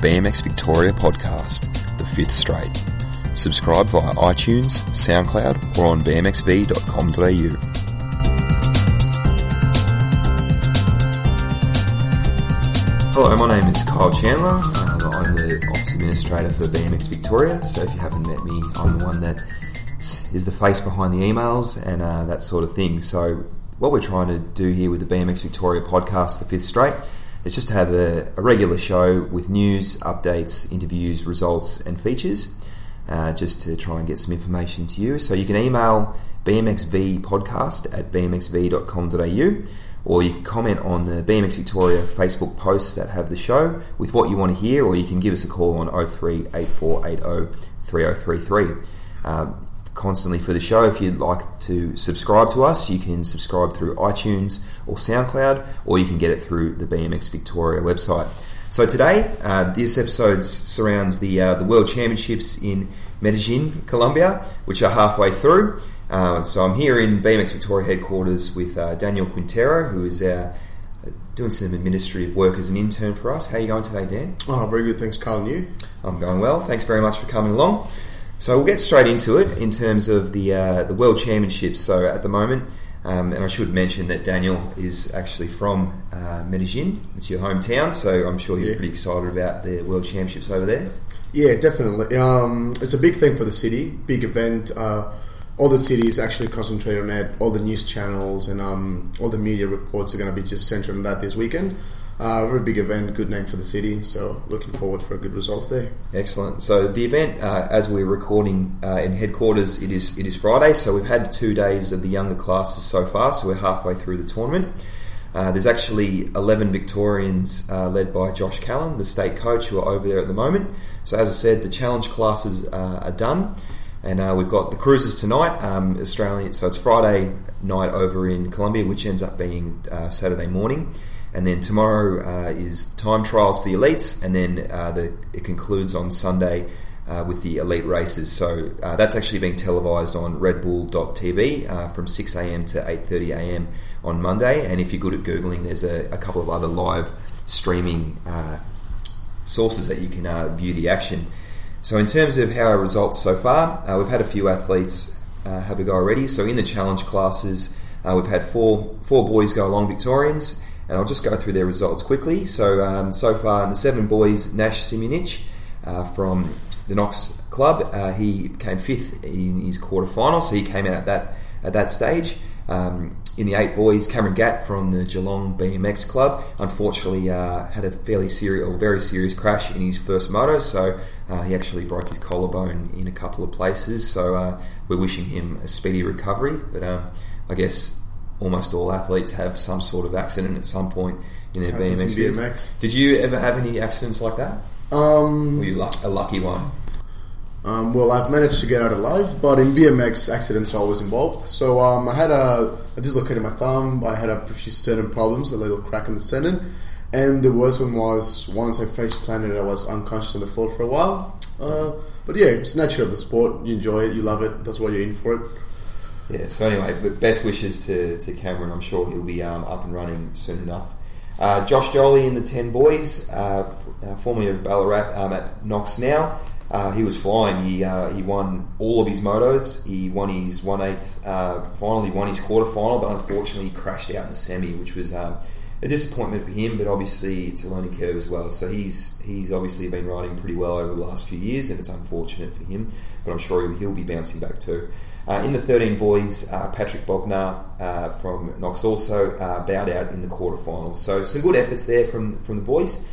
BMX Victoria podcast, The Fifth Straight. Subscribe via iTunes, SoundCloud, or on bmxv.com.au. Hello, my name is Kyle Chandler. Um, I'm the Office Administrator for BMX Victoria. So if you haven't met me, I'm the one that is the face behind the emails and uh, that sort of thing. So what we're trying to do here with the BMX Victoria podcast, The Fifth Straight, is just to have a, a regular show with news, updates, interviews, results, and features, uh, just to try and get some information to you. So you can email bmxvpodcast at bmxv.com.au or you can comment on the BMX Victoria Facebook posts that have the show with what you want to hear, or you can give us a call on 03 8480 3033. Um, constantly for the show. If you'd like to subscribe to us, you can subscribe through iTunes or SoundCloud, or you can get it through the BMX Victoria website. So today, uh, this episode surrounds the uh, the World Championships in Medellin, Colombia, which are halfway through. Uh, so I'm here in BMX Victoria headquarters with uh, Daniel Quintero, who is our uh, doing some administrative work as an intern for us. How are you going today, Dan? Oh, very good. Thanks, Carl. And you? I'm going well. Thanks very much for coming along. So we'll get straight into it in terms of the uh, the World Championships. So at the moment, um, and I should mention that Daniel is actually from uh, Medellin. It's your hometown, so I'm sure you're Yeah. pretty excited about the World Championships over there. Yeah, definitely. Um, it's a big thing for the city, big event. Uh, all the cities actually concentrate on it. All the news channels and um, all the media reports are going to be just centered on that this weekend. Uh, very big event, good name for the city. So looking forward for good results there. Excellent. So the event, uh, as we're recording uh, in headquarters, it is it is Friday. So we've had two days of the younger classes so far. So we're halfway through the tournament. Uh, there's actually 11 Victorians uh, led by Josh Callan, the state coach, who are over there at the moment. So as I said, the challenge classes uh, are done, and uh, we've got the cruises tonight. Um, Australian, so it's Friday night over in Colombia, which ends up being uh, Saturday morning. And then tomorrow uh, is time trials for the elites, and then uh, the, it concludes on Sunday uh, with the elite races. So uh, that's actually being televised on RedBull.tv uh, from 6 a.m. to 8:30 a.m. on Monday. And if you're good at googling, there's a, a couple of other live streaming sources that you can uh, view the action. So in terms of how our results so far, uh, we've had a few athletes uh, have a go already. So in the challenge classes, we've had four four boys go along Victorians, and I'll just go through their results quickly. So um, so far the seven boys, Nash Simunic uh, from the Knox Club, uh, he came fifth in his quarter final, so he came out at that at that stage. Um, in the eight boys, Cameron Gatt from the Geelong BMX Club, unfortunately uh, had a fairly serious or very serious crash in his first moto, so uh, he actually broke his collarbone in a couple of places. So uh, we're wishing him a speedy recovery. But um, I guess almost all athletes have some sort of accident at some point in their BMX. BMX. Did you ever have any accidents like that? Um, Were you luck- a lucky one? Um, well, I've managed to get out alive, but in BMX, accidents are always involved. So um, I had a, I dislocated my thumb. I had a few tendon problems, a little crack in the tendon, and the worst one was once I face planted, I was unconscious on the floor for a while. Uh, but yeah, it's the nature of the sport. You enjoy it, you love it. That's why you're in for it. Yeah, so anyway, but best wishes to, to Cameron. I'm sure he'll be um, up and running soon enough. Uh, Josh Jolly in the 10 boys, uh, uh, formerly of Ballarat um, at Knox now. Uh, he was flying. He uh, he won all of his motos. He won his one eighth. Uh, finally, won his quarter final, but unfortunately, he crashed out in the semi, which was um, a disappointment for him. But obviously, it's a learning curve as well. So he's he's obviously been riding pretty well over the last few years, and it's unfortunate for him. But I'm sure he'll, be bouncing back too. Uh, in the 13 boys, uh, Patrick Bognar uh, from Knox also uh, bowed out in the quarterfinals. So some good efforts there from from the boys.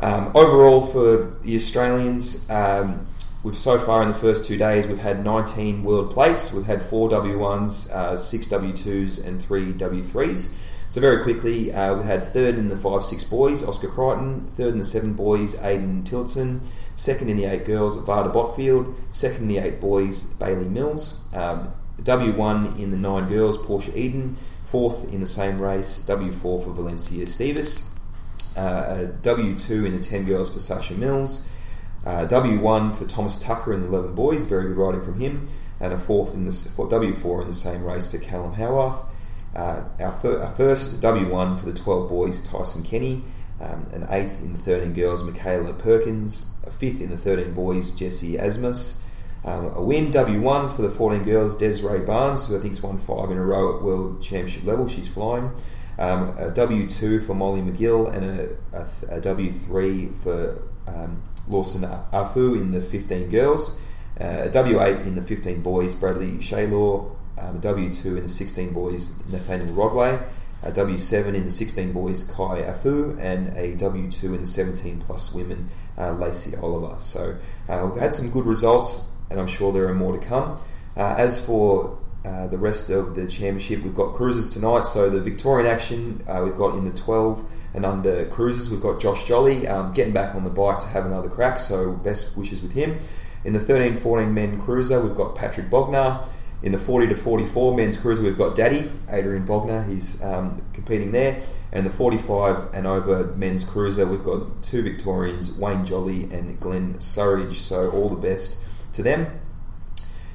Um, overall, for the Australians, um, we've so far in the first two days we've had 19 world plates. We've had four W1s, uh, six W2s, and three W3s. So very quickly, uh, we had third in the five six boys, Oscar Crichton. Third in the seven boys, Aidan Tillotson. Second in the eight girls, Varda Botfield. Second in the eight boys, Bailey Mills. Um, W1 in the nine girls, Portia Eden. Fourth in the same race, W4 for Valencia Stevis. Uh, a W2 in the 10 girls for Sasha Mills. Uh, W1 for Thomas Tucker in the 11 boys, very good riding from him. And a fourth in the W4 in the same race for Callum Howarth. Uh, our, fir- our first W1 for the 12 boys, Tyson Kenny. Um, an eighth in the 13 girls, Michaela Perkins. A fifth in the 13 boys, Jesse Asmus. Um, a win, W1 for the 14 girls, Desiree Barnes, who I think's won five in a row at World Championship level. She's flying. Um, a W2 for Molly McGill and a, a, a W3 for um, Lawson Afu in the 15 girls. Uh, a W8 in the 15 boys, Bradley Shaylor. Um, a W2 in the 16 boys, Nathaniel Rodway. A W7 in the 16 boys, Kai Afu. And a W2 in the 17 plus women, uh, Lacey Oliver. So uh, we've had some good results and I'm sure there are more to come. Uh, as for uh, the rest of the championship, we've got cruisers tonight. So the Victorian action uh, we've got in the 12 and under cruisers, we've got Josh Jolly um, getting back on the bike to have another crack. So best wishes with him. In the 13 14 men cruiser, we've got Patrick Bogner. In the 40 to 44 men's cruiser, we've got Daddy, Adrian Bogner, he's um, competing there. And the 45 and over men's cruiser, we've got two Victorians, Wayne Jolly and Glenn Surridge. So all the best to them.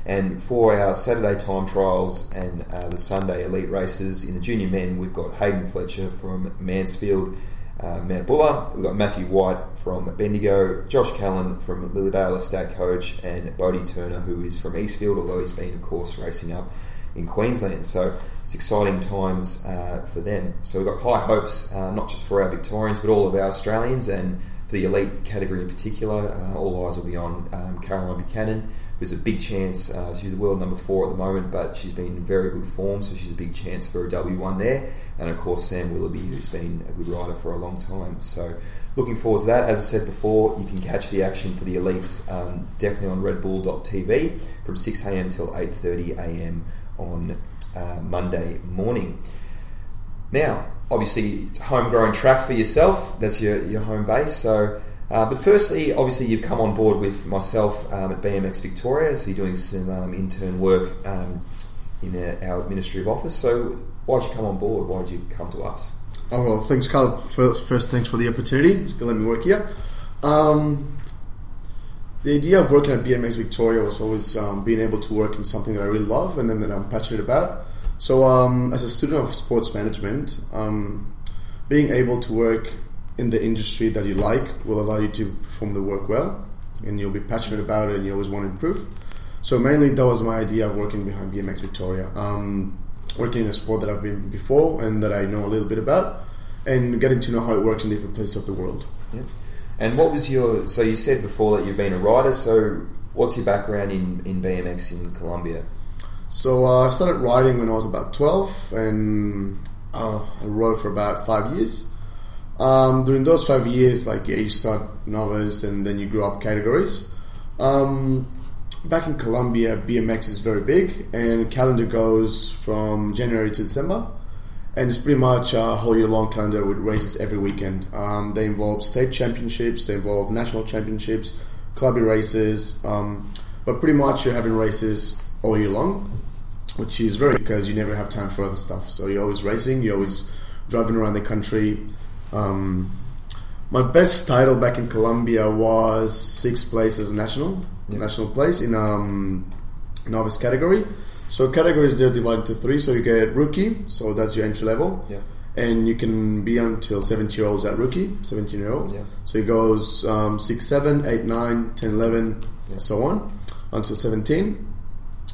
And for our Saturday time trials and uh, the Sunday elite races in the junior men, we've got Hayden Fletcher from Mansfield, uh, Mount Buller. We've got Matthew White from Bendigo, Josh Callan from Lilydale Estate Coach, and Bodie Turner, who is from Eastfield, although he's been, of course, racing up in Queensland. So it's exciting times uh, for them. So we've got high hopes, uh, not just for our Victorians, but all of our Australians and the elite category in particular, uh, all eyes will be on um, Caroline Buchanan, who's a big chance. Uh, she's the world number four at the moment, but she's been in very good form, so she's a big chance for a W1 there. And of course, Sam Willoughby, who's been a good rider for a long time. So, looking forward to that. As I said before, you can catch the action for the elites um, definitely on redbull.tv from 6am till 8.30am on uh, Monday morning. Now, obviously, it's homegrown track for yourself. That's your, your home base. So, uh, but firstly, obviously, you've come on board with myself um, at BMX Victoria. So you're doing some um, intern work um, in our Ministry of office. So why'd you come on board? Why did you come to us? Oh well, thanks, Carl. First, first thanks for the opportunity to let me work here. Um, the idea of working at BMX Victoria was always um, being able to work in something that I really love and then that I'm passionate about. So, um, as a student of sports management, um, being able to work in the industry that you like will allow you to perform the work well, and you'll be passionate about it, and you always want to improve. So, mainly that was my idea of working behind BMX Victoria, um, working in a sport that I've been before and that I know a little bit about, and getting to know how it works in different places of the world. Yeah. And what was your? So you said before that you've been a rider. So what's your background in, in BMX in Colombia? So uh, I started riding when I was about 12 and uh, I rode for about five years. Um, during those five years, like yeah, you start novice and then you grow up categories. Um, back in Colombia, BMX is very big and calendar goes from January to December. And it's pretty much a whole year long calendar with races every weekend. Um, they involve state championships, they involve national championships, clubby races, um, but pretty much you're having races all year long, which is very because you never have time for other stuff. So you're always racing, you're always driving around the country. Um, my best title back in Colombia was sixth place as a national yeah. national place in um, novice category. So categories they're divided into three. So you get rookie, so that's your entry level. Yeah. And you can be until 17 year olds at rookie, 17 year old. Yeah. So it goes um, 6, 7, 8, 9, 10, 11, yeah. so on, until 17.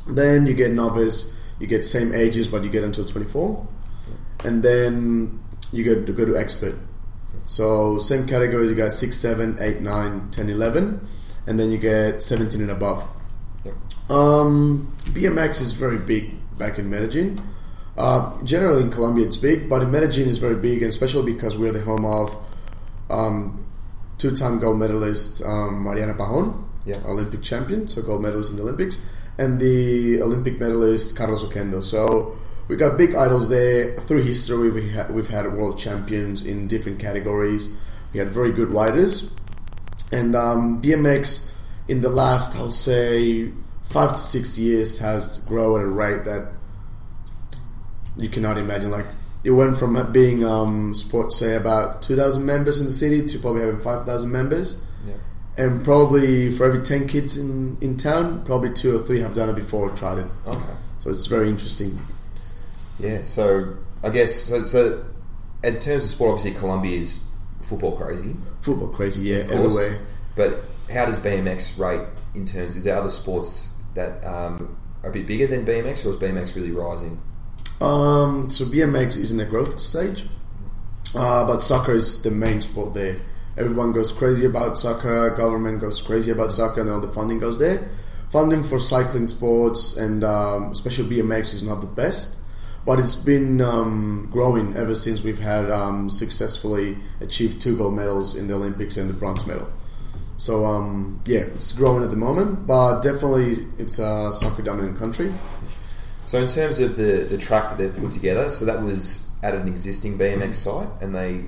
Then you get novice, you get same ages, but you get until 24. And then you get to go to expert. So same categories, you got 6, 7, 8, 9, 10, 11. And then you get 17 and above. Um, BMX is very big back in Medellin. Uh, generally in Colombia it's big, but in Medellin it's very big, and especially because we're the home of um, two-time gold medalist um, Mariana Pajon, yeah. Olympic champion, so gold medalist in the Olympics, and the Olympic medalist Carlos Oquendo. So we got big idols there. Through history, we ha- we've had world champions in different categories. We had very good riders, and um, BMX in the last, I'll say, five to six years has grown at a rate that you cannot imagine. Like it went from being um, sports, say about two thousand members in the city to probably having five thousand members and probably for every 10 kids in, in town, probably two or three have done it before or tried it. Okay. So it's very interesting. Yeah, so I guess so, so in terms of sport, obviously Colombia is football crazy. Football crazy, yeah, everywhere. But how does BMX rate in terms? Is there other sports that um, are a bit bigger than BMX, or is BMX really rising? Um, so BMX is in a growth stage, uh, but soccer is the main sport there. Everyone goes crazy about soccer. Government goes crazy about soccer, and all the funding goes there. Funding for cycling sports and um, especially BMX is not the best, but it's been um, growing ever since we've had um, successfully achieved two gold medals in the Olympics and the bronze medal. So um, yeah, it's growing at the moment, but definitely it's a soccer dominant country. So in terms of the the track that they've put together, so that was at an existing BMX site, and they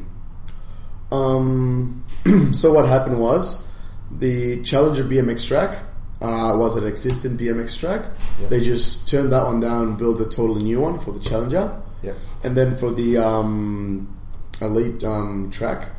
Um, so what happened was the Challenger BMX track uh, was an existing BMX track. Yeah. They just turned that one down, and built a totally new one for the Challenger, yeah and then for the um, Elite um, track,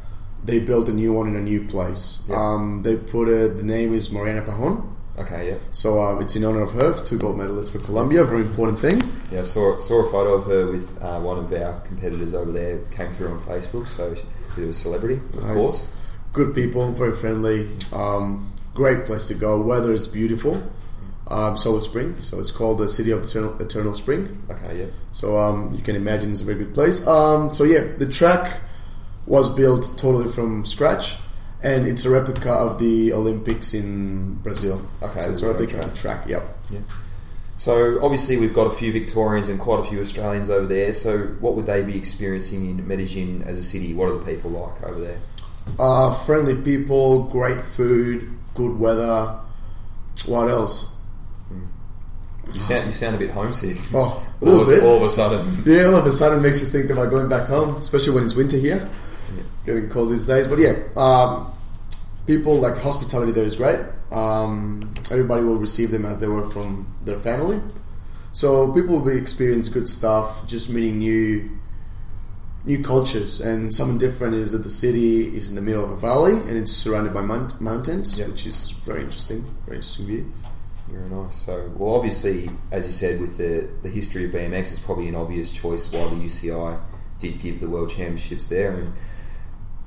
they built a new one in a new place. Yeah. Um, they put it. The name is Mariana Pajon. okay yeah So uh, it's in honor of her, two gold medalists for Colombia. Very important thing. yeah I saw saw a photo of her with uh, one of our competitors over there. Came through on Facebook, so she's bit of a celebrity, of Nice. course. Good people, very friendly. Um, great place to go. Weather is beautiful. Um, so is spring. So it's called the City of Eternal, Eternal Spring. Okay, yeah. So um, you can imagine it's a very good place. Um, so yeah, the track was built totally from scratch, and it's a replica of the Olympics in Brazil. Okay, so it's a replica okay. of the track. Yep. Yeah. So obviously we've got a few Victorians and quite a few Australians over there. So what would they be experiencing in Medellin as a city? What are the people like over there? Uh, friendly people, great food, good weather. What else? You sound you sound a bit homesick. Oh, a all, little of, a- bit. all of a sudden. Yeah, all of a sudden makes you think about going back home, especially when it's winter here. Getting cold these days. But yeah, um, people like hospitality there is great. Um, everybody will receive them as they were from their family. So people will be experience good stuff, just meeting new new cultures. And something different is that the city is in the middle of a valley and it's surrounded by mount- mountains, Yep. which is very interesting. Very interesting view. Very nice. So, well, obviously, as you said, with the, the history of BMX, it's probably an obvious choice why the UCI did give the World Championships there. And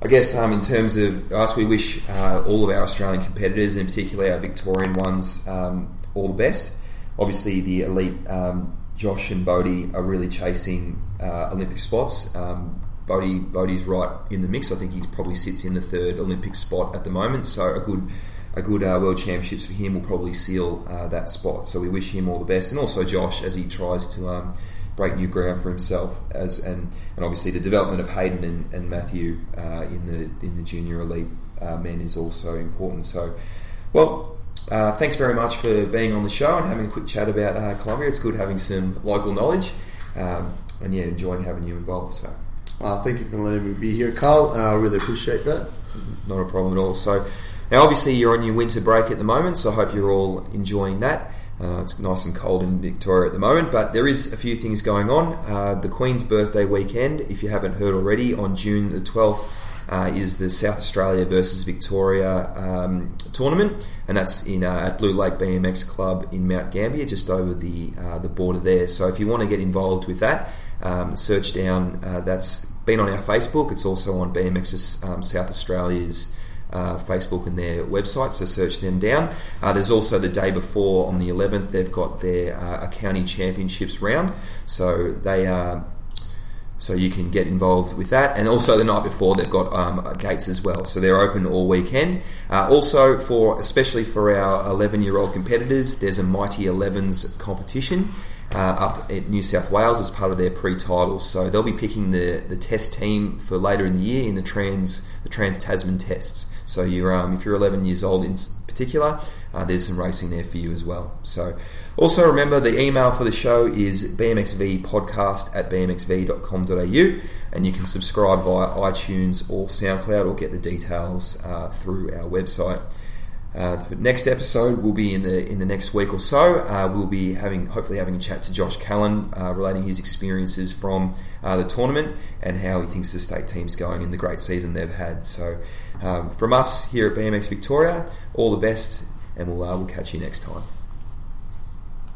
I guess um, in terms of us, we wish uh, all of our Australian competitors, and particularly our Victorian ones, um, all the best. Obviously, the elite um, Josh and Bodie are really chasing uh, Olympic spots. Um, Bodie, Bodie's right in the mix. I think he probably sits in the third Olympic spot at the moment. So a good, a good uh, World Championships for him will probably seal uh, that spot. So we wish him all the best, and also Josh as he tries to um, break new ground for himself. As and, and obviously the development of Hayden and, and Matthew uh, in the in the junior elite uh, men is also important. So, well. Uh, thanks very much for being on the show and having a quick chat about uh, Colombia. It's good having some local knowledge, um, and yeah, enjoying having you involved. So, Uh, thank you for letting me be here, Carl. Uh, I really appreciate that. not a problem at all. So, now obviously you're on your winter break at the moment, so I hope you're all enjoying that. Uh, it's nice and cold in Victoria at the moment, but there is a few things going on. Uh, the Queen's birthday weekend, if you haven't heard already, on June the 12th. Uh, is the South Australia versus Victoria um, tournament, and that's in uh, at Blue Lake BMX Club in Mount Gambier, just over the uh, the border there. So if you want to get involved with that, um, search down. Uh, that's been on our Facebook. It's also on BMX's um, South Australia's uh, Facebook and their website, so search them down. Uh, there's also the day before on the 11th, they've got their uh, county championships round, so they are. So you can get involved with that, and also the night before they've got um, gates as well. So they're open all weekend. Uh, also for especially for our 11 year old competitors, there's a Mighty 11s competition uh, up at New South Wales as part of their pre-titles. So they'll be picking the, the test team for later in the year in the trans the Trans Tasman tests. So you're um, if you're 11 years old in particular, uh, there's some racing there for you as well. So also remember the email for the show is bmxvpodcast at bmxv.com.au and you can subscribe via iTunes or SoundCloud or get the details uh, through our website. Uh, the next episode will be in the in the next week or so. Uh, we'll be having hopefully having a chat to Josh Callan, uh, relating his experiences from uh, the tournament and how he thinks the state team's going in the great season they've had. So, um, from us here at BMX Victoria, all the best, and we'll uh, we'll catch you next time.